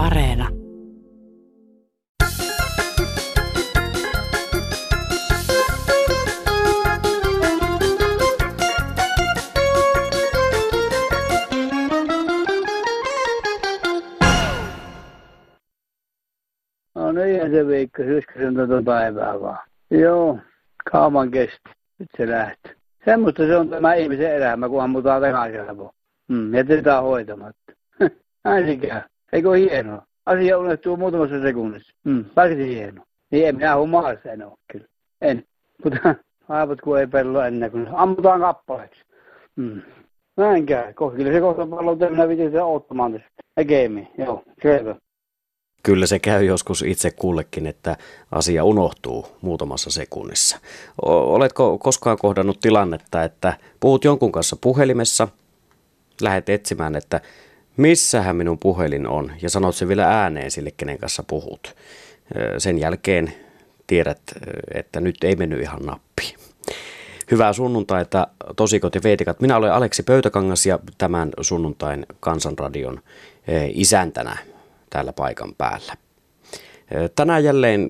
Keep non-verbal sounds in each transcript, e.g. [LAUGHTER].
Areena. No niin, se Veikka, syyskäsen tuota päivää vaan. Joo, kauan kesti. Nyt se lähti. Semmoista se on tämä ihmisen elämä, kun ammutaan takaisin Mm, jätetään hoitamatta. [LAUGHS] Näin se käy. Eikö hienoa? Asia unohtuu muutamassa sekunnissa. Mm, varsin hienoa. Niin en minä humaassa en ole kyllä. En. Mutta [LAUGHS] aivot kun ei pello ennen kuin ammutaan kappaleeksi. Mm. Näin käy. Kyllä se kohta pallo minä vitin sitä ottamaan tästä. Näkemiin. Joo, selvä. Kyllä se käy joskus itse kullekin, että asia unohtuu muutamassa sekunnissa. Oletko koskaan kohdannut tilannetta, että puhut jonkun kanssa puhelimessa, lähdet etsimään, että missähän minun puhelin on, ja sanot se vielä ääneen sille, kenen kanssa puhut. Sen jälkeen tiedät, että nyt ei mennyt ihan nappi. Hyvää sunnuntaita, tosikot ja veetikat. Minä olen Aleksi Pöytäkangas ja tämän sunnuntain Kansanradion isäntänä täällä paikan päällä. Tänään jälleen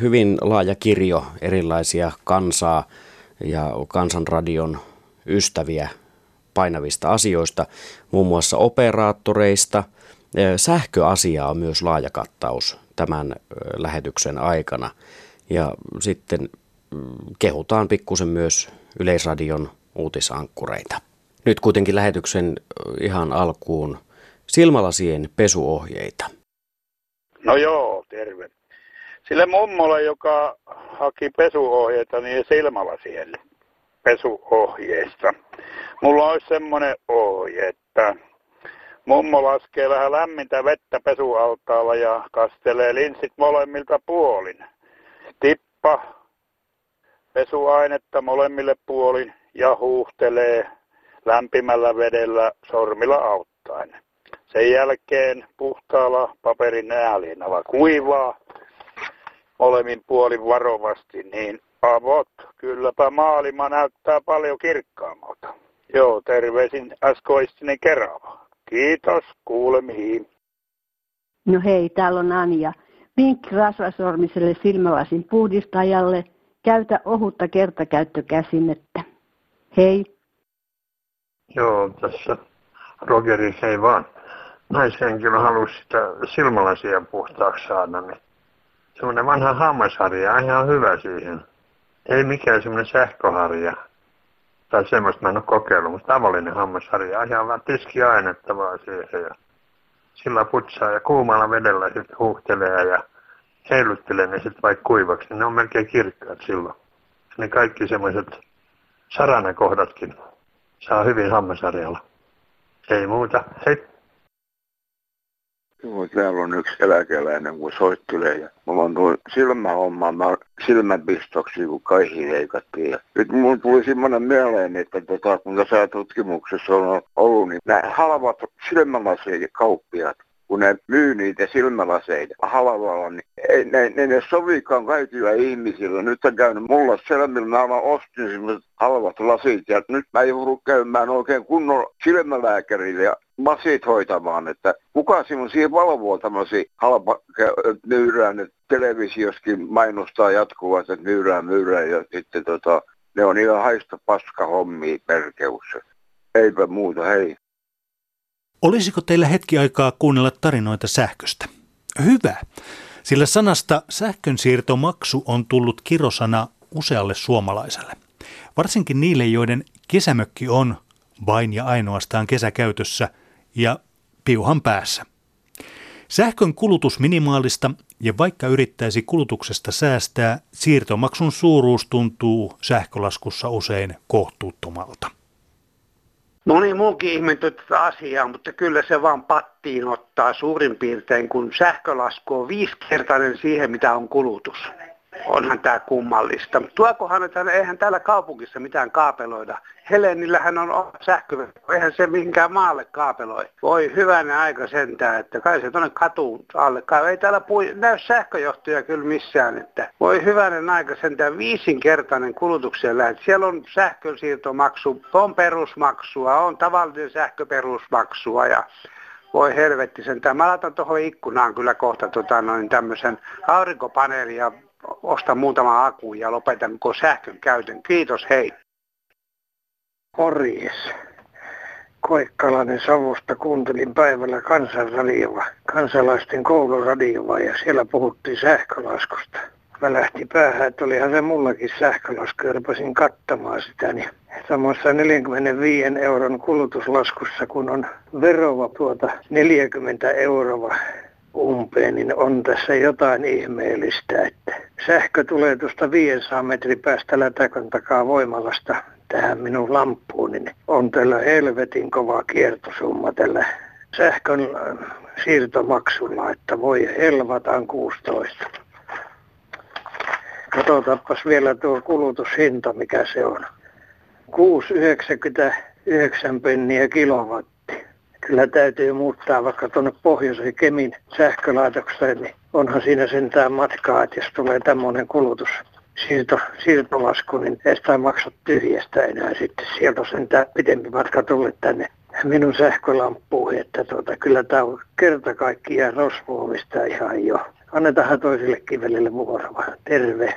hyvin laaja kirjo erilaisia kansaa ja kansanradion ystäviä painavista asioista, muun muassa operaattoreista. Sähköasiaa on myös laaja kattaus tämän lähetyksen aikana. Ja sitten kehutaan pikkusen myös Yleisradion uutisankkureita. Nyt kuitenkin lähetyksen ihan alkuun silmälasien pesuohjeita. No joo, terve. Sille mummolle, joka haki pesuohjeita, niin silmälasien pesuohjeista. Mulla olisi semmoinen ohje, että mummo laskee vähän lämmintä vettä pesualtaalla ja kastelee linssit molemmilta puolin. Tippa pesuainetta molemmille puolin ja huuhtelee lämpimällä vedellä sormilla auttaen. Sen jälkeen puhtaalla paperin ääliinalla kuivaa molemmin puolin varovasti, niin avot, kylläpä maailma näyttää paljon kirkkaammalta. Joo, terveisin äskoistinen Kerava. Kiitos, kuulemiin. No hei, täällä on Anja. Vinkki rasvasormiselle silmälasin puhdistajalle. Käytä ohutta kertakäyttökäsinettä. Hei. Joo, tässä Rogeri, hei vaan naishenkilö halusi sitä silmälasia puhtaaksi saada, niin semmoinen vanha hammasharja on ihan hyvä siihen. Ei mikään semmoinen sähköharja. Tai semmoista mä en ole kokeillut, mutta tavallinen hammasharja. Ihan vaan tiskiainetta vaan siihen ja sillä putsaa ja kuumalla vedellä sitten huuhtelee ja heiluttelee ne sitten vaikka kuivaksi. Ne on melkein kirkkaat silloin. Ne kaikki semmoiset saranakohdatkin saa hyvin hammasharjalla. Ei muuta. Hei! Joo, täällä on yksi eläkeläinen, kun soittelee. Ja mulla on tuo silmähomma, mä silmäpistoksi, kun kaihi leikattiin. Ja nyt mulla tuli semmoinen mieleen, että tota, kun tässä tutkimuksessa on ollut, niin nämä halvat silmälaseiden kauppiat, kun ne myy niitä silmälaseita halvalla, niin ei, ne, ne, ne sovikaan kaikilla ihmisillä. Nyt on käynyt mulla selvillä, mä ostin sellaiset halvat lasit ja nyt mä joudun käymään oikein kunnon silmälääkärille ja masit hoitamaan, että kuka sinun siihen valvoo tämmöisiä halpa myyrään, että televisioskin mainostaa jatkuvasti, että myyrään, myyrään ja sitten tota, ne on ihan haista paska hommia perkeussa. Eipä muuta, hei. Olisiko teillä hetki aikaa kuunnella tarinoita sähköstä? Hyvä, sillä sanasta sähkönsiirtomaksu on tullut kirosana usealle suomalaiselle. Varsinkin niille, joiden kesämökki on vain ja ainoastaan kesäkäytössä ja piuhan päässä. Sähkön kulutus minimaalista ja vaikka yrittäisi kulutuksesta säästää, siirtomaksun suuruus tuntuu sähkölaskussa usein kohtuuttomalta. Moni muukin ihmettä tätä asiaa, mutta kyllä se vaan pattiin ottaa suurin piirtein, kun sähkölasku on viisikertainen siihen, mitä on kulutus. Onhan tämä kummallista. Tuokohan, että eihän täällä kaupungissa mitään kaapeloida. Helenillähän on sähkö, eihän se mihinkään maalle kaapeloi. Voi hyvänä aika sentään, että kai se tuonne katuun alle. Kai ei täällä pui, näy sähköjohtoja kyllä missään. Että voi hyvänen aika sentään viisinkertainen kulutukseen lähet. Siellä on sähkönsiirtomaksu, on perusmaksua, on tavallinen sähköperusmaksua ja Voi helvetti sentään. Mä laitan tuohon ikkunaan kyllä kohta tota, noin tämmöisen aurinkopaneelin ja ostan muutama akku ja lopetan koko sähkön käytön. Kiitos, hei. Morjes. Koikkalainen Savosta kuuntelin päivällä kansanradioa, kansalaisten kouluradioa ja siellä puhuttiin sähkölaskusta. Mä lähti päähän, että olihan se mullakin sähkölasku ja rupesin kattamaan sitä. Niin samassa 45 euron kulutuslaskussa, kun on verova tuota 40 euroa umpeen, niin on tässä jotain ihmeellistä, että sähkö tulee tuosta 500 metrin päästä lätäkön takaa voimalasta tähän minun lampuun, niin on tällä helvetin kova kiertosumma tällä sähkön siirtomaksulla, että voi helvataan 16. Katsotaanpas vielä tuo kulutushinta, mikä se on. 6,99 penniä kilowatti. Kyllä täytyy muuttaa vaikka tuonne pohjoisen Kemin sähkölaitokseen, niin onhan siinä sentään matkaa, että jos tulee tämmöinen kulutus siirto, siirtolasku, niin ei sitä maksa tyhjästä enää sitten. Sieltä on sentään pitempi matka tullut tänne minun sähkölamppuihin, että tuota, kyllä tämä on kerta kaikkiaan rosvoomista ihan jo. Annetaan toisillekin välille vuoroa. Terve.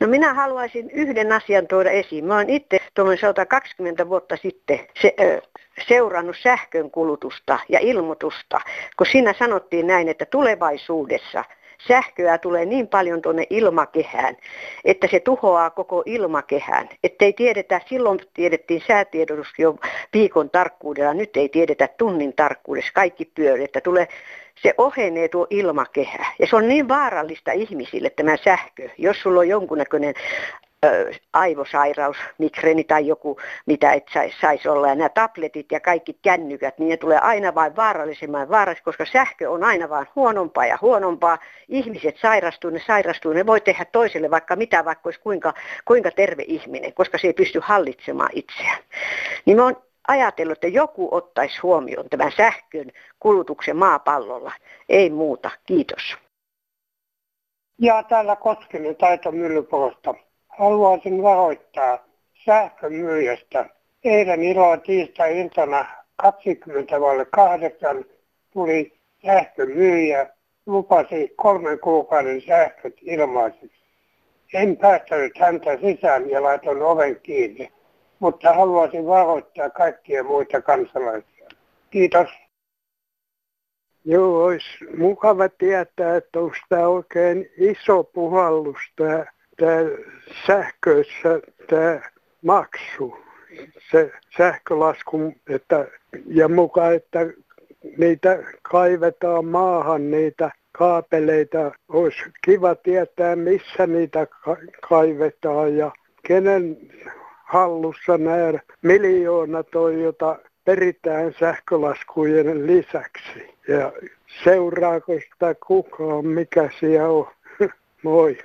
No minä haluaisin yhden asian tuoda esiin. Mä olen itse tuommoinen 120 vuotta sitten se, ö, seurannut sähkön kulutusta ja ilmoitusta, kun siinä sanottiin näin, että tulevaisuudessa sähköä tulee niin paljon tuonne ilmakehään, että se tuhoaa koko ilmakehään. Että ei tiedetä, silloin tiedettiin säätiedotus jo viikon tarkkuudella, nyt ei tiedetä tunnin tarkkuudessa kaikki pyörii, että tulee se ohenee tuo ilmakehä. Ja se on niin vaarallista ihmisille tämä sähkö. Jos sulla on jonkunnäköinen ö, aivosairaus, migreeni tai joku, mitä et saisi sais olla. Ja nämä tabletit ja kaikki kännykät, niin ne tulee aina vain vaarallisemman vaarallisemmin, koska sähkö on aina vain huonompaa ja huonompaa. Ihmiset sairastuu, ne sairastuu, ne voi tehdä toiselle vaikka mitä, vaikka olisi kuinka, kuinka terve ihminen, koska se ei pysty hallitsemaan itseään. Niin mä oon ajatellut, että joku ottaisi huomioon tämän sähkön kulutuksen maapallolla. Ei muuta. Kiitos. Ja täällä Koskinen Taito Myllyporosta. Haluaisin varoittaa sähkömyyjästä. Eilen iloa tiistai-iltana 20 vaille kahdeksan tuli sähkömyyjä, lupasi kolmen kuukauden sähköt ilmaiseksi. En päästänyt häntä sisään ja laitoin oven kiinni mutta haluaisin varoittaa kaikkia muita kansalaisia. Kiitos. Joo, olisi mukava tietää, että onko tämä oikein iso puhallus, tämä, tämä sähköissä tämä maksu, se sähkölasku, että, ja mukaan, että niitä kaivetaan maahan, niitä kaapeleita. Olisi kiva tietää, missä niitä kaivetaan ja kenen hallussa nämä miljoonat on, jota peritään sähkölaskujen lisäksi. Ja seuraako sitä kukaan, mikä siellä on? [LAUGHS] Moi.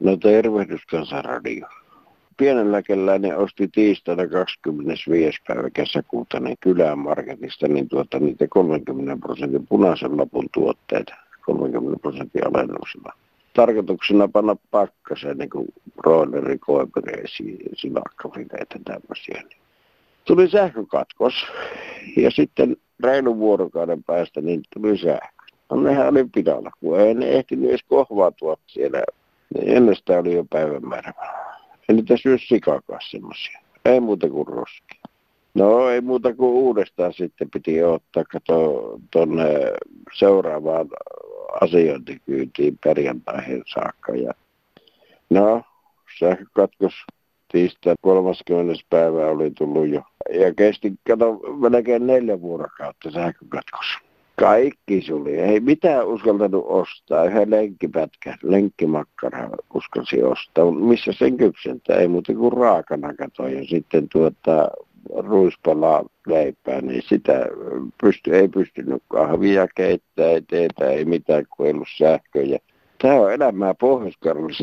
No tervehdys Kansanradio. Pienelläkeläinen osti tiistaina 25. päivä kesäkuuta niin kylän marketista niin tuota, niitä 30 prosentin punaisen lapun tuotteita 30 prosentin alennuksella tarkoituksena panna pakkaseen niin kuin broileri, koiperi, silakkafileitä tämmöisiä. Tuli sähkökatkos ja sitten reilun vuorokauden päästä niin tuli sähkö. No nehän oli pidalla, kun ei ne ehtinyt edes kohvaatua siellä. Niin ennestään oli jo päivämäärä. Ei niitä syö sikakaan semmoisia. Ei muuta kuin roski. No ei muuta kuin uudestaan sitten piti ottaa kato tuonne seuraavaan asiointikyytiin perjantaihin saakka. Ja no, sähkökatkos tiistai 30. päivä oli tullut jo. Ja kesti, kato, melkein neljä vuorokautta sähkökatkos. Kaikki suli. Ei mitään uskaltanut ostaa. Yhden lenkkipätkä, lenkkimakkara uskalsi ostaa. Missä sen kypsentää? Ei muuta kuin raakana kato. Ja sitten tuota, ruispalaa leipää, niin sitä pysty, ei pystynyt kahvia keittää, ei teetä, ei mitään, kun ei ollut sähköjä. Tämä on elämää pohjois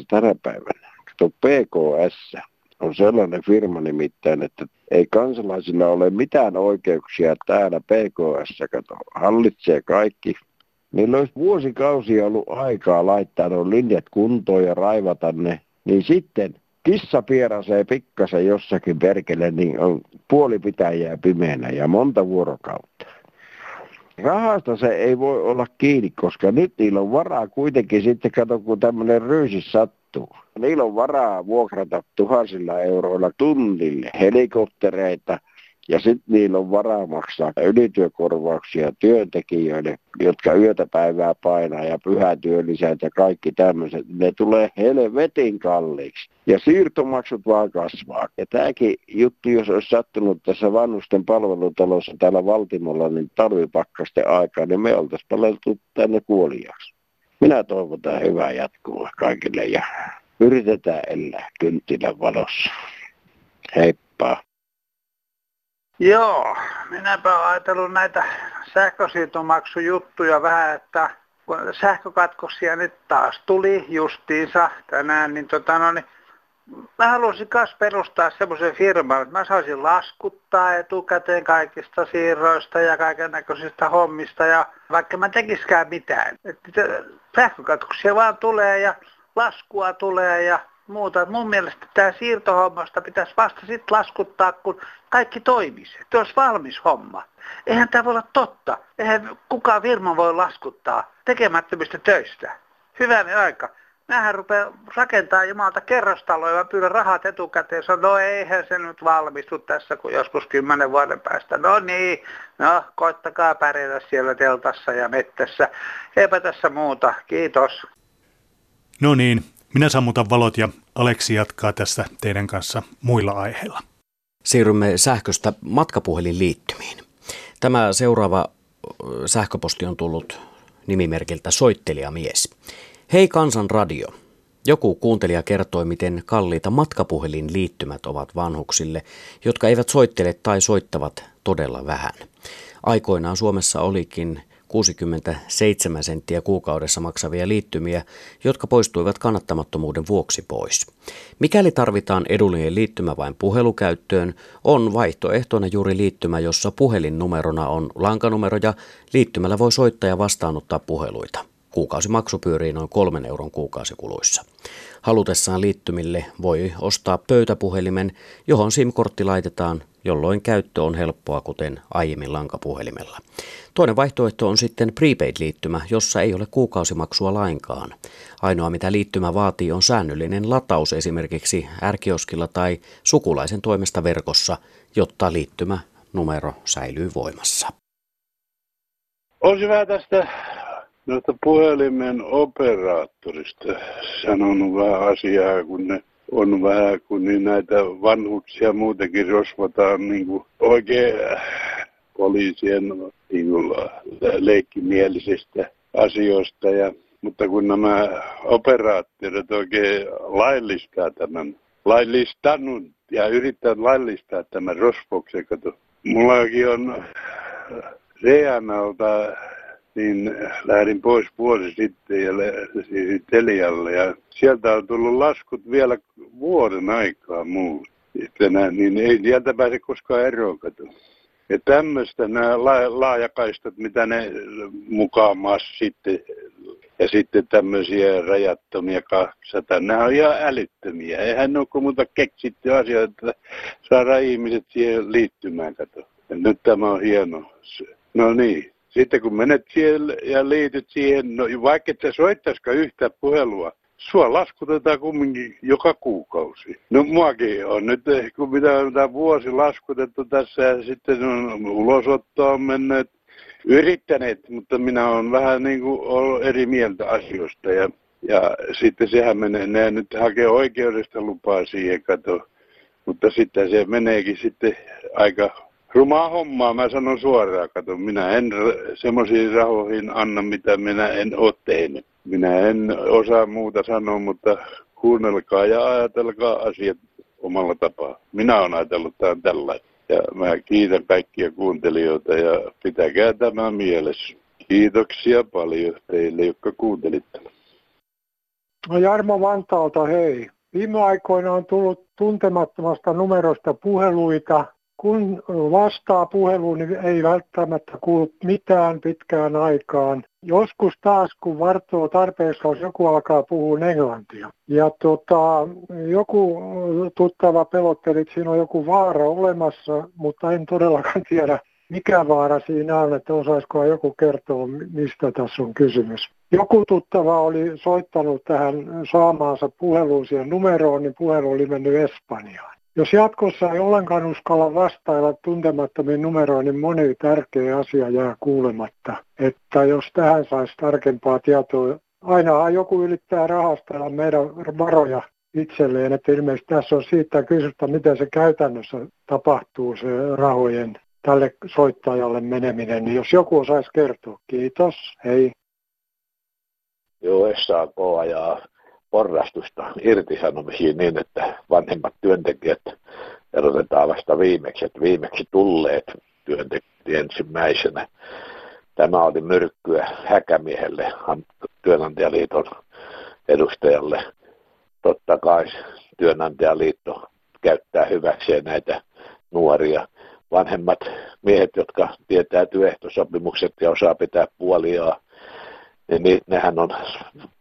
tänä päivänä. Tuo PKS on sellainen firma nimittäin, että ei kansalaisilla ole mitään oikeuksia täällä PKS, kato, hallitsee kaikki. Niillä olisi vuosikausia ollut aikaa laittaa nuo linjat kuntoon ja raivata ne, niin sitten kissa pierasee pikkasen jossakin perkele, niin on puoli pitäjää pimeänä ja monta vuorokautta. Rahasta se ei voi olla kiinni, koska nyt niillä on varaa kuitenkin sitten, kato kun tämmöinen ryysi sattuu. Niillä on varaa vuokrata tuhansilla euroilla tunnille helikoptereita, ja sitten niillä on varaa maksaa ylityökorvauksia työntekijöille, jotka yötä päivää painaa ja pyhätyölliset ja kaikki tämmöiset. Ne tulee helvetin kalliiksi. Ja siirtomaksut vaan kasvaa. Ja tämäkin juttu, jos olisi sattunut tässä vanhusten palvelutalossa täällä Valtimolla, niin talvipakkasten aikaa, niin me oltaisiin paleltu tänne kuoliaksi. Minä toivotan hyvää jatkoa kaikille ja yritetään elää kynttilän valossa. Heippa! Joo, minäpä olen ajatellut näitä sähkösiirtomaksujuttuja vähän, että kun sähkökatkoksia nyt taas tuli justiinsa tänään, niin, tota, no, niin mä haluaisin myös perustaa semmoisen firman, että mä saisin laskuttaa etukäteen kaikista siirroista ja kaiken näköisistä hommista ja vaikka mä tekiskään mitään. Että sähkökatkoksia vaan tulee ja laskua tulee ja muuta. Mun mielestä tämä siirtohommasta pitäisi vasta sitten laskuttaa, kun kaikki toimisi. Että olisi valmis homma. Eihän tämä voi olla totta. Eihän kukaan firma voi laskuttaa tekemättömistä töistä. Hyvänen aika. Mähän rupean rakentaa jumalta kerrostaloja ja pyydän rahat etukäteen. Sanon, no eihän se nyt valmistu tässä kuin joskus kymmenen vuoden päästä. No niin, no koittakaa pärjätä siellä teltassa ja mettässä. Eipä tässä muuta. Kiitos. No niin, minä sammutan valot ja Aleksi jatkaa tässä teidän kanssa muilla aiheilla. Siirrymme sähköstä matkapuhelinliittymiin. Tämä seuraava sähköposti on tullut nimimerkiltä Soittelijamies. Hei Kansan radio. Joku kuuntelija kertoi, miten kalliita matkapuhelinliittymät ovat vanhuksille, jotka eivät soittele tai soittavat todella vähän. Aikoinaan Suomessa olikin 67 senttiä kuukaudessa maksavia liittymiä, jotka poistuivat kannattamattomuuden vuoksi pois. Mikäli tarvitaan edullinen liittymä vain puhelukäyttöön, on vaihtoehtona juuri liittymä, jossa puhelinnumerona on lankanumero ja liittymällä voi soittaa vastaanottaa puheluita. Kuukausimaksu pyörii noin kolmen euron kuukausikuluissa. Halutessaan liittymille voi ostaa pöytäpuhelimen, johon SIM-kortti laitetaan, jolloin käyttö on helppoa, kuten aiemmin lankapuhelimella. Toinen vaihtoehto on sitten prepaid-liittymä, jossa ei ole kuukausimaksua lainkaan. Ainoa mitä liittymä vaatii on säännöllinen lataus esimerkiksi ärkioskilla tai sukulaisen toimesta verkossa, jotta liittymä numero säilyy voimassa. Olisi vähän tästä puhelimen operaattorista sanonut vähän asiaa, kun ne on vähän, kun niin näitä vanhuksia muutenkin rosvataan niin kuin oikein poliisien niin kuin leikkimielisistä asioista. Ja, mutta kun nämä operaattorit oikein laillistaa tämän, laillistanut ja yrittää laillistaa tämän rosvoksen, kato. Mullakin on CNLta niin lähdin pois vuosi sitten ja siis Telialle ja sieltä on tullut laskut vielä vuoden aikaa muu. Yhtenä, niin ei sieltä pääse koskaan eroon kato. Ja tämmöistä nämä laajakaistat, mitä ne mukaan sitten, ja sitten tämmöisiä rajattomia 200, nämä on ihan älyttömiä. Eihän ole muuta keksitty asioita, että saadaan ihmiset siihen liittymään, kato. Ja nyt tämä on hieno. No niin, sitten kun menet siellä ja liityt siihen, no vaikka et sä soittaisikaan yhtä puhelua, sua laskutetaan kumminkin joka kuukausi. No muakin on nyt, kun mitä on tämä vuosi laskutettu tässä ja sitten on ulosottoon menneet, yrittäneet, mutta minä olen vähän niin kuin ollut eri mieltä asioista ja, ja sitten sehän menee, ne nyt hakee oikeudesta lupaa siihen, kato. Mutta sitten se meneekin sitten aika rumaa hommaa, mä sanon suoraan, kato, minä en semmoisiin rahoihin anna, mitä minä en ole tehnyt. Minä en osaa muuta sanoa, mutta kuunnelkaa ja ajatelkaa asiat omalla tapaa. Minä olen ajatellut tämän tällä. Ja mä kiitän kaikkia kuuntelijoita ja pitäkää tämä mielessä. Kiitoksia paljon teille, jotka kuuntelitte. No Jarmo Vantaalta, hei. Viime aikoina on tullut tuntemattomasta numerosta puheluita kun vastaa puheluun, niin ei välttämättä kuulu mitään pitkään aikaan. Joskus taas, kun vartoo tarpeeksi, jos joku alkaa puhua englantia. Ja tota, joku tuttava pelotteli, että siinä on joku vaara olemassa, mutta en todellakaan tiedä, mikä vaara siinä on, että osaisiko joku kertoa, mistä tässä on kysymys. Joku tuttava oli soittanut tähän saamaansa puheluun siihen numeroon, niin puhelu oli mennyt Espanjaan. Jos jatkossa ei ollenkaan uskalla vastailla tuntemattomiin numeroihin, niin moni tärkeä asia jää kuulematta. Että jos tähän saisi tarkempaa tietoa, aina joku yrittää rahastella meidän varoja itselleen, että ilmeisesti tässä on siitä kysystä, miten se käytännössä tapahtuu, se rahojen tälle soittajalle meneminen, niin jos joku osaisi kertoa. Kiitos, hei. Joo, SAK ajaa porrastusta irtisanomisiin niin, että vanhemmat työntekijät erotetaan vasta viimeksi, että viimeksi tulleet työntekijät ensimmäisenä. Tämä oli myrkkyä häkämiehelle, työnantajaliiton edustajalle. Totta kai työnantajaliitto käyttää hyväkseen näitä nuoria vanhemmat miehet, jotka tietää työehtosopimukset ja osaa pitää puoliaa niin nehän on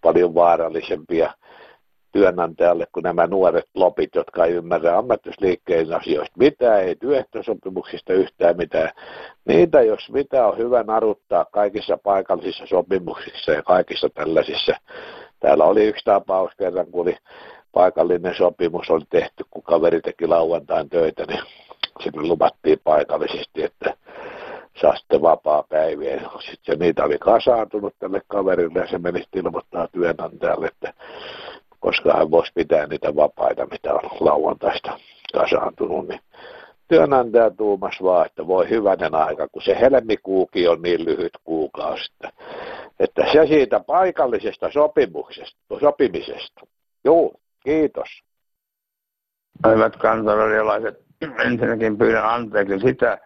paljon vaarallisempia työnantajalle kuin nämä nuoret lopit, jotka ei ymmärrä ammattisliikkeen asioista mitään, ei työehtosopimuksista yhtään mitään. Niitä, jos mitä, on hyvä naruttaa kaikissa paikallisissa sopimuksissa ja kaikissa tällaisissa. Täällä oli yksi tapaus kerran, kun oli paikallinen sopimus oli tehty, kun kaveri teki lauantain töitä, niin sille luvattiin paikallisesti, että saa sitten vapaa päiviä. Sitten niitä oli kasaantunut tälle kaverille ja se meni ilmoittaa työnantajalle, että koska hän voisi pitää niitä vapaita, mitä on lauantaista kasaantunut, niin työnantaja tuumas vaan, että voi hyvänen aika, kun se helmikuuki on niin lyhyt kuukausi, että, että se siitä paikallisesta sopimuksesta, sopimisesta. Joo, kiitos. Hyvät kansanradiolaiset, ensinnäkin pyydän anteeksi sitä,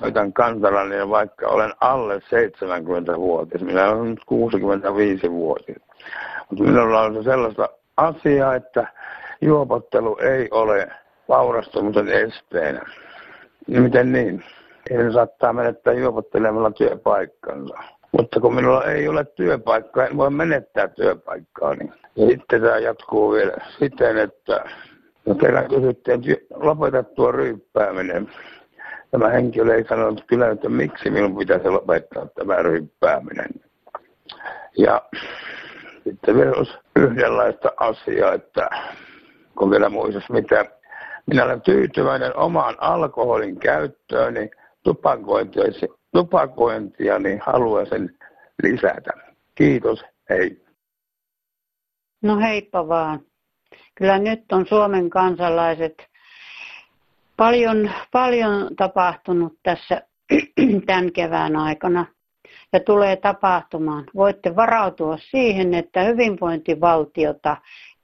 soitan kansalainen, vaikka olen alle 70-vuotias. Minä olen nyt 65-vuotias. Mutta minulla on se sellaista asiaa, että juopottelu ei ole vaurastumisen esteenä. Ja miten niin? En saattaa menettää juopottelemalla työpaikkansa. Mutta kun minulla ei ole työpaikkaa, en voi menettää työpaikkaa. Niin sitten tämä jatkuu vielä siten, että no kerran kysyttiin, että lopeta tuo ryyppääminen tämä henkilö ei sanonut kyllä, että miksi minun pitäisi lopettaa tämä ryppääminen. Ja sitten vielä olisi yhdenlaista asiaa, että kun vielä muistus mitä, minä olen tyytyväinen omaan alkoholin käyttöön, niin tupakointia, tupakointia niin haluan sen lisätä. Kiitos, hei. No heippa vaan. Kyllä nyt on Suomen kansalaiset paljon, paljon tapahtunut tässä [CLEARS THROAT] tämän kevään aikana ja tulee tapahtumaan. Voitte varautua siihen, että hyvinvointivaltiota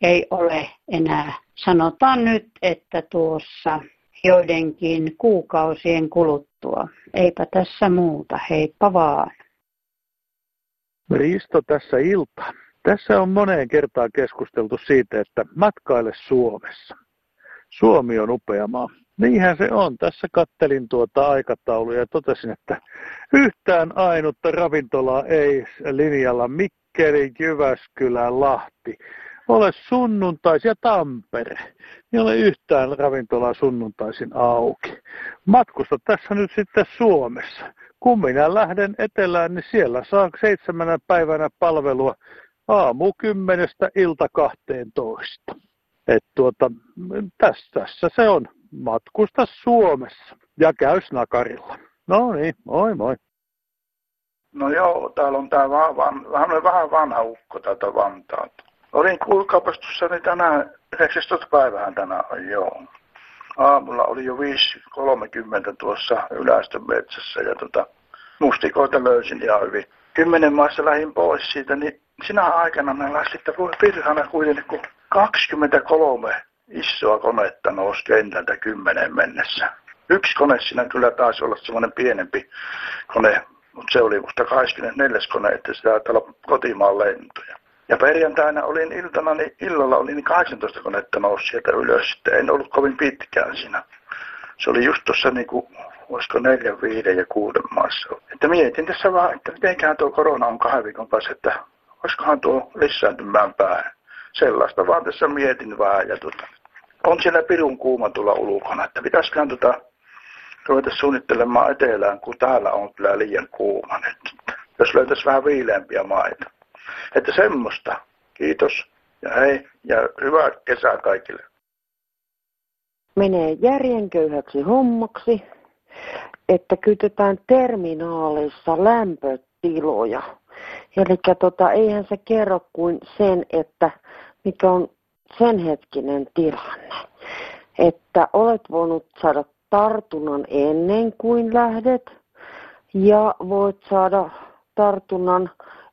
ei ole enää. Sanotaan nyt, että tuossa joidenkin kuukausien kuluttua. Eipä tässä muuta, heippa vaan. Risto tässä ilta. Tässä on moneen kertaan keskusteltu siitä, että matkaile Suomessa. Suomi on upea maa. Niinhän se on. Tässä kattelin tuota aikataulua ja totesin, että yhtään ainutta ravintolaa ei linjalla Mikkeli, Jyväskylä, Lahti ole sunnuntaisin ja Tampere. Ei ole yhtään ravintolaa sunnuntaisin auki. Matkusta tässä nyt sitten Suomessa. Kun minä lähden etelään, niin siellä saa seitsemänä päivänä palvelua aamu kymmenestä ilta 12. Et tuota, tässä, tässä se on matkusta Suomessa ja käy snakarilla. No niin, moi moi. No joo, täällä on tää van, vähän, vähän vanha ukko tätä Vantaalta. Olin kuulkaupastussani tänään, 19. päivähän tänään on, joo. Aamulla oli jo 5.30 tuossa Ylästön metsässä ja tota, mustikoita löysin ihan hyvin. Kymmenen maassa lähin pois siitä, niin sinä aikana ne sitten voi pirhana kuitenkin, kun 23 isoa konetta nousi kentältä kymmenen mennessä. Yksi kone siinä kyllä taisi olla semmoinen pienempi kone, mutta se oli musta 24 kone, että sitä olla kotimaan lentoja. Ja perjantaina olin iltana, niin illalla oli niin 18 konetta nousi sieltä ylös, että en ollut kovin pitkään siinä. Se oli just tuossa niin kuin, olisiko neljän, viiden ja kuuden maassa. Että mietin tässä vaan, että mitenkään tuo korona on kahden viikon päässä, että olisikohan tuo lisääntymään päin. Sellaista vaan tässä mietin vähän ja tuota, on siellä pirun kuuma tulla ulkona, että pitäisiköhän tuota, ruveta suunnittelemaan etelään, kun täällä on kyllä liian kuuma nyt. Jos löytäisi vähän viileämpiä maita. Että semmoista. Kiitos ja hei ja hyvää kesää kaikille. Menee järjenköyhäksi hommaksi, että kytetään terminaaleissa lämpötiloja. Eli tota, eihän se kerro kuin sen, että mikä on sen hetkinen tilanne. Että olet voinut saada tartunnan ennen kuin lähdet ja voit saada tartunnan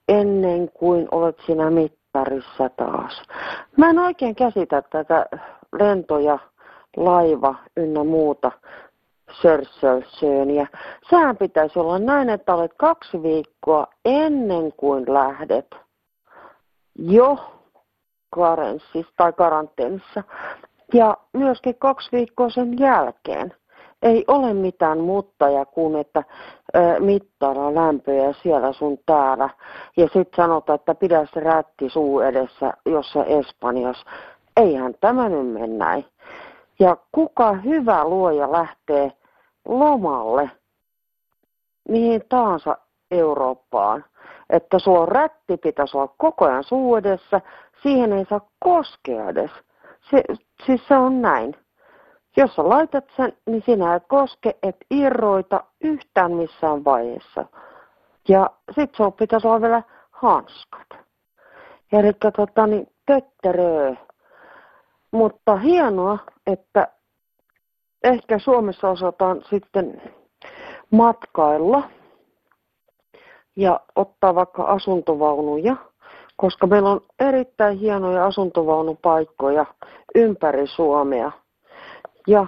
ennen kuin olet siinä mittarissa taas. Mä en oikein käsitä tätä lentoja, laiva ynnä muuta sörssölsööniä. Sehän pitäisi olla näin, että olet kaksi viikkoa ennen kuin lähdet jo karenssissa tai karanteenissa ja myöskin kaksi viikkoa sen jälkeen ei ole mitään ja kuin, että ö, mittara lämpöjä siellä sun täällä. Ja sitten sanotaan, että pidä se rätti suu edessä jossa Espanjassa. Eihän tämä nyt mene näin. Ja kuka hyvä luoja lähtee lomalle mihin tahansa Eurooppaan, että sulla rätti pitäisi olla koko ajan suu edessä, siihen ei saa koskea edes. Se, siis se on näin. Jos sä laitat sen, niin sinä et koske, et irroita yhtään missään vaiheessa. Ja sit sun pitäisi olla vielä hanskat. Eli tota niin, tötteröö. Mutta hienoa, että ehkä Suomessa osataan sitten matkailla ja ottaa vaikka asuntovaunuja, koska meillä on erittäin hienoja asuntovaunupaikkoja ympäri Suomea ja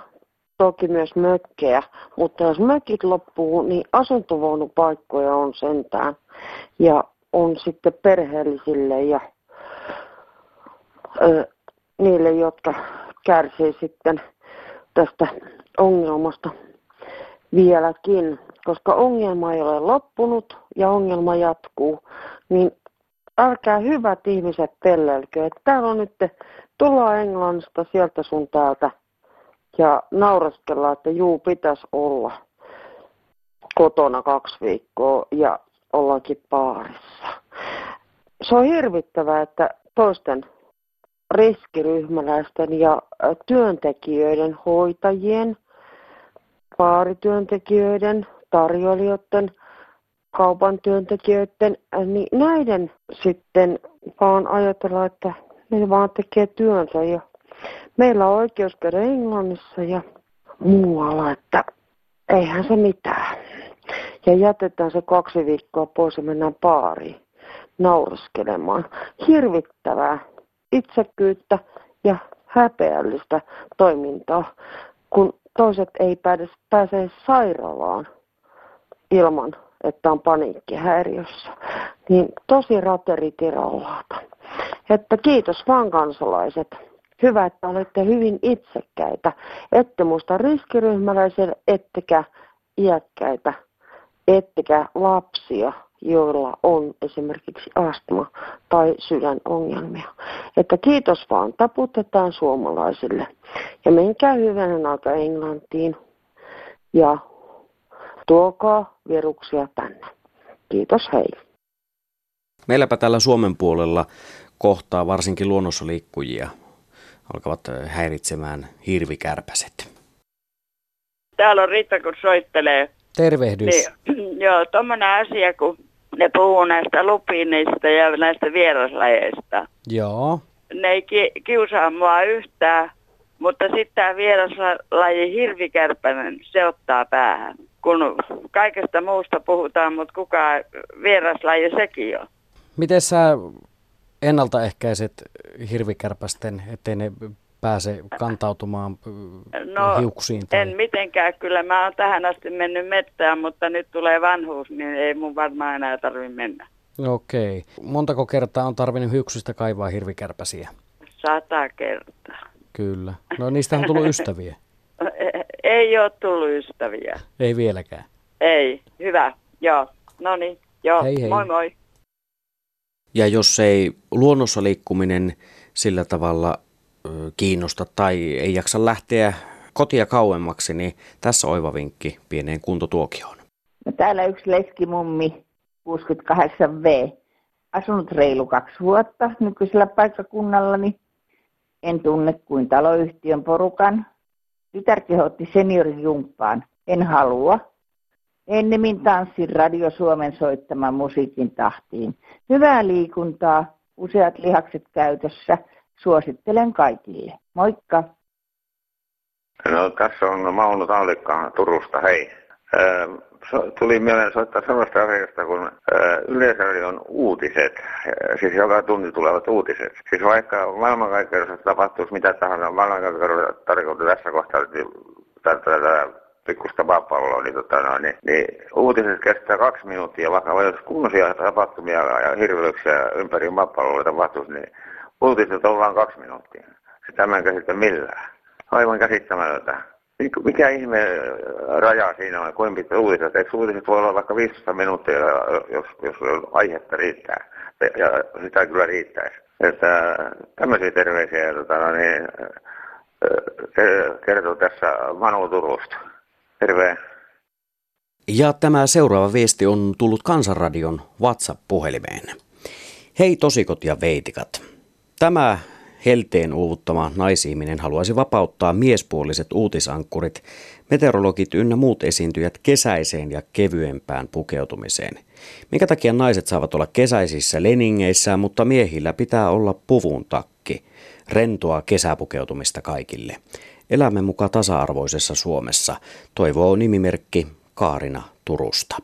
toki myös mökkejä. Mutta jos mökit loppuu, niin asuntovaunupaikkoja on sentään. Ja on sitten perheellisille ja ö, niille, jotka kärsii sitten tästä ongelmasta vieläkin. Koska ongelma ei ole loppunut ja ongelma jatkuu, niin älkää hyvät ihmiset pellelkö. Että täällä on nyt, tullaan Englannista sieltä sun täältä ja nauraskellaan, että juu, pitäisi olla kotona kaksi viikkoa ja ollaankin paarissa. Se on hirvittävää, että toisten riskiryhmäläisten ja työntekijöiden, hoitajien, paarityöntekijöiden, tarjoilijoiden, kaupan työntekijöiden, niin näiden sitten vaan ajatella, että ne vaan tekee työnsä ja meillä on oikeus käydä Englannissa ja muualla, että eihän se mitään. Ja jätetään se kaksi viikkoa pois ja mennään baariin nauraskelemaan. Hirvittävää itsekyyttä ja häpeällistä toimintaa, kun toiset ei pääse, pääse sairaalaan ilman, että on paniikkihäiriössä. Niin tosi rateritirolaata. Että kiitos vaan kansalaiset. Hyvä, että olette hyvin itsekkäitä. Ette muista riskiryhmäläisiä, ettekä iäkkäitä, ettekä lapsia, joilla on esimerkiksi astma tai sydänongelmia. Että kiitos vaan, taputetaan suomalaisille. Ja menkää hyvänen aika Englantiin ja tuokaa viruksia tänne. Kiitos, hei. Meilläpä tällä Suomen puolella kohtaa varsinkin luonnossa liikkujia alkavat häiritsemään hirvikärpäset. Täällä on Ritta, kun soittelee. Tervehdys. Niin, [CLEARS THROAT] joo, tuommoinen asia, kun ne puhuu näistä lupiinista ja näistä vieraslajeista. Joo. Ne ei ki- kiusaa mua yhtään, mutta sitten tämä vieraslaji hirvikärpänen, se ottaa päähän. Kun kaikesta muusta puhutaan, mutta kuka vieraslaji sekin on. Miten sä ennaltaehkäiset hirvikärpästen, ettei ne pääse kantautumaan no, hiuksiin? Tai... en mitenkään. Kyllä mä oon tähän asti mennyt mettään, mutta nyt tulee vanhuus, niin ei mun varmaan enää tarvi mennä. Okei. Montako kertaa on tarvinnut hiuksista kaivaa hirvikärpäsiä? Sata kertaa. Kyllä. No niistä on tullut [LAUGHS] ystäviä. Ei ole tullut ystäviä. Ei vieläkään. Ei, hyvä. Joo, no niin, joo, Hei, hei. moi moi. Ja jos ei luonnossa liikkuminen sillä tavalla kiinnosta tai ei jaksa lähteä kotia kauemmaksi, niin tässä oiva vinkki pieneen kuntotuokioon. No, täällä yksi leskimummi, 68V, asunut reilu kaksi vuotta nykyisellä paikkakunnallani. En tunne kuin taloyhtiön porukan. Tytär kehotti seniorijumppaan. En halua. Ennemmin tanssin Radio Suomen soittaman musiikin tahtiin. Hyvää liikuntaa, useat lihakset käytössä. Suosittelen kaikille. Moikka! No tässä on Mauno Tallikka Turusta, hei. So, tuli mieleen soittaa sellaista asiasta kuin Yleisradion uutiset, siis joka tunti tulevat uutiset. Siis vaikka maailmankaikkeudessa tapahtuisi mitä tahansa, maailmankaikkeudessa tarkoittaa tässä kohtaa tätä pikkusta maapalloa, niin, tota, no, niin, niin, uutiset kestää kaksi minuuttia, vaikka jos kunnollisia tapahtumia ja hirveyksiä ympäri maapalloa tapahtuisi, niin uutiset on vain kaksi minuuttia. Sitä mä en käsitä millään. Aivan käsittämätöntä. Mikä ihme raja siinä on, kuinka pitkä uutiset? Eikö uutiset voi olla vaikka 15 minuuttia, jos, jos aihetta riittää? Ja sitä kyllä riittäisi. Että tämmöisiä terveisiä tota, no niin, kertoo tässä Manu Turusta. Terve. Ja tämä seuraava viesti on tullut Kansanradion WhatsApp-puhelimeen. Hei tosikot ja veitikat. Tämä helteen uuvuttama naisihminen haluaisi vapauttaa miespuoliset uutisankkurit, meteorologit ynnä muut esiintyjät kesäiseen ja kevyempään pukeutumiseen. Minkä takia naiset saavat olla kesäisissä leningeissään, mutta miehillä pitää olla puvun takki. Rentoa kesäpukeutumista kaikille. Elämme mukaan tasa-arvoisessa Suomessa, toivoo nimimerkki Kaarina Turusta.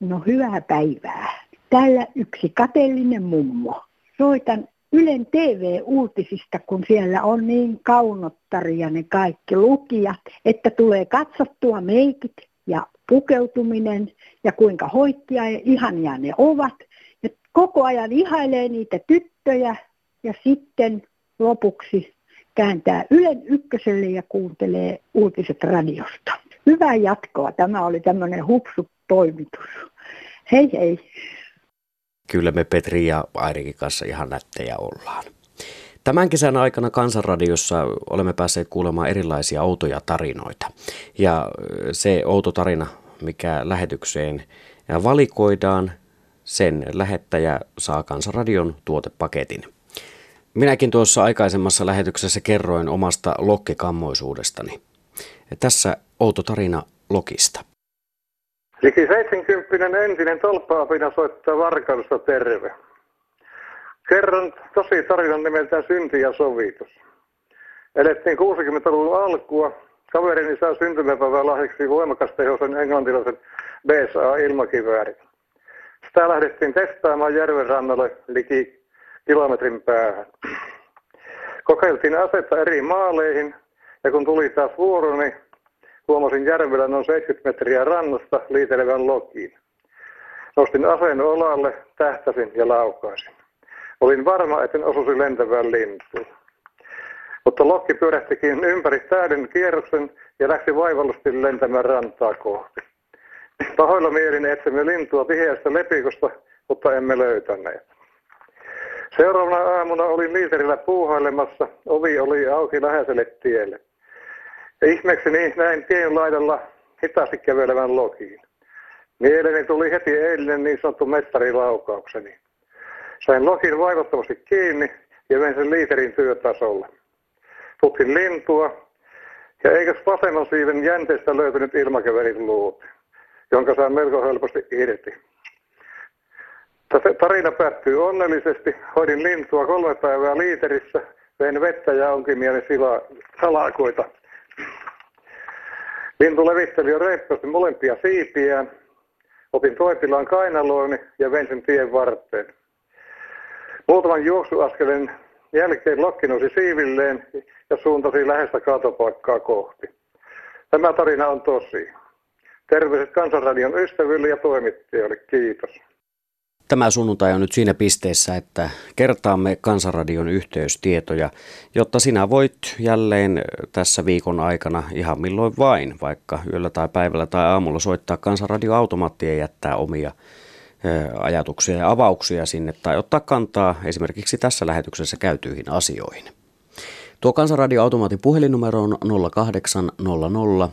No hyvää päivää. Täällä yksi kateellinen mummo. Soitan Ylen TV-uutisista, kun siellä on niin kaunottaria ne kaikki lukijat, että tulee katsottua meikit ja pukeutuminen ja kuinka hoittia ja ihania ne ovat. Ja koko ajan ihailee niitä tyttöjä ja sitten lopuksi kääntää Ylen ykköselle ja kuuntelee uutiset radiosta. Hyvää jatkoa. Tämä oli tämmöinen hupsu toimitus. Hei hei. Kyllä me Petri ja Airikin kanssa ihan nättejä ollaan. Tämän kesän aikana Kansanradiossa olemme päässeet kuulemaan erilaisia outoja tarinoita. Ja se outo tarina, mikä lähetykseen valikoidaan, sen lähettäjä saa Kansanradion tuotepaketin. Minäkin tuossa aikaisemmassa lähetyksessä kerroin omasta lokkikammoisuudestani. Tässä outo tarina Lokista. Liki 70 entinen tolppaapina soittaa Varkaudesta terve. Kerron tosi tarinan nimeltään Synti ja sovitus. Elettiin 60-luvun alkua. Kaverini saa syntymäpäivän lahjaksi voimakastehoisen englantilaisen BSA-ilmakiväärin. Sitä lähdettiin testaamaan järven rannalle liki kilometrin päähän. Kokeiltiin asetta eri maaleihin ja kun tuli taas vuoroni, niin huomasin järvellä noin 70 metriä rannasta liitelevän lokiin. Nostin aseen olalle, tähtäsin ja laukaisin. Olin varma, etten osuisi lentävään lintuun. Mutta lokki pyörähtikin ympäri täyden kierroksen ja lähti vaivallosti lentämään rantaa kohti. Pahoilla mielin etsimme lintua tiheästä lepikosta, mutta emme löytäneet. Seuraavana aamuna olin liiterillä puuhailemassa. Ovi oli auki läheiselle tielle. Ja ihmeekseni näin tien laidalla hitaasti kävelevän lokiin. Mieleeni tuli heti eilinen niin sanottu mestarilaukauksenni. Sain lokin vaivattomasti kiinni ja vein sen liiterin työtasolle. Tutkin lintua ja eikös vasemman siiven jänteestä löytynyt ilmakeverin luut, jonka sain melko helposti irti. Tarina päättyy onnellisesti. Hoidin lintua kolme päivää liiterissä, vein vettä ja onkimieli sila, salakoita. Lintu levitteli jo reippaasti molempia siipiään. Otin toipilaan kainalooni ja vein sen tien varteen. Muutaman juoksuaskelen jälkeen lokki nousi siivilleen ja suuntasi läheistä kaatopaikkaa kohti. Tämä tarina on tosi. Terveiset Kansanradion ystäville ja toimittajille. Kiitos. Tämä sunnuntai on nyt siinä pisteessä, että kertaamme Kansanradion yhteystietoja, jotta sinä voit jälleen tässä viikon aikana ihan milloin vain, vaikka yöllä tai päivällä tai aamulla soittaa Kansanradioautomaattia ja jättää omia ajatuksia ja avauksia sinne tai ottaa kantaa esimerkiksi tässä lähetyksessä käytyihin asioihin. Tuo Kansanradioautomaatin puhelinnumero on 0800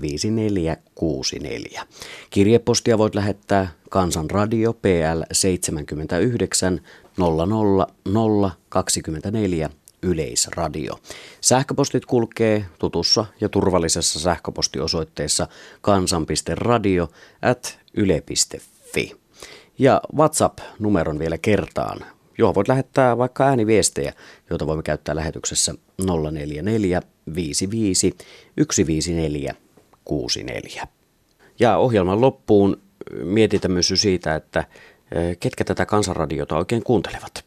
15464. Kirjepostia voit lähettää Kansanradio PL 79 00024 Yleisradio. Sähköpostit kulkee tutussa ja turvallisessa sähköpostiosoitteessa kansan.radio at yle.fi. Ja WhatsApp-numeron vielä kertaan, johon voit lähettää vaikka ääniviestejä, joita voimme käyttää lähetyksessä 044 55 154 64. Ja ohjelman loppuun mietitä myös siitä, että ketkä tätä kansanradiota oikein kuuntelevat.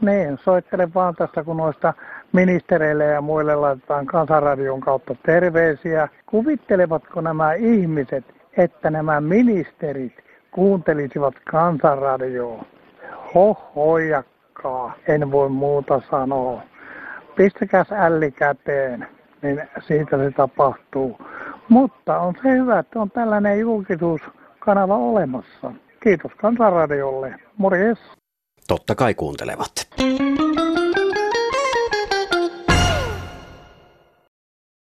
Niin, soittele vaan tästä, kun noista ministereille ja muille laitetaan kansanradion kautta terveisiä. Kuvittelevatko nämä ihmiset, että nämä ministerit kuuntelisivat kansanradioa? Hohojakkaa, en voi muuta sanoa. Pistäkäs älli käteen, niin siitä se tapahtuu. Mutta on se hyvä, että on tällainen julkisuuskanava olemassa. Kiitos Kansanradiolle. Morjes. Totta kai kuuntelevat.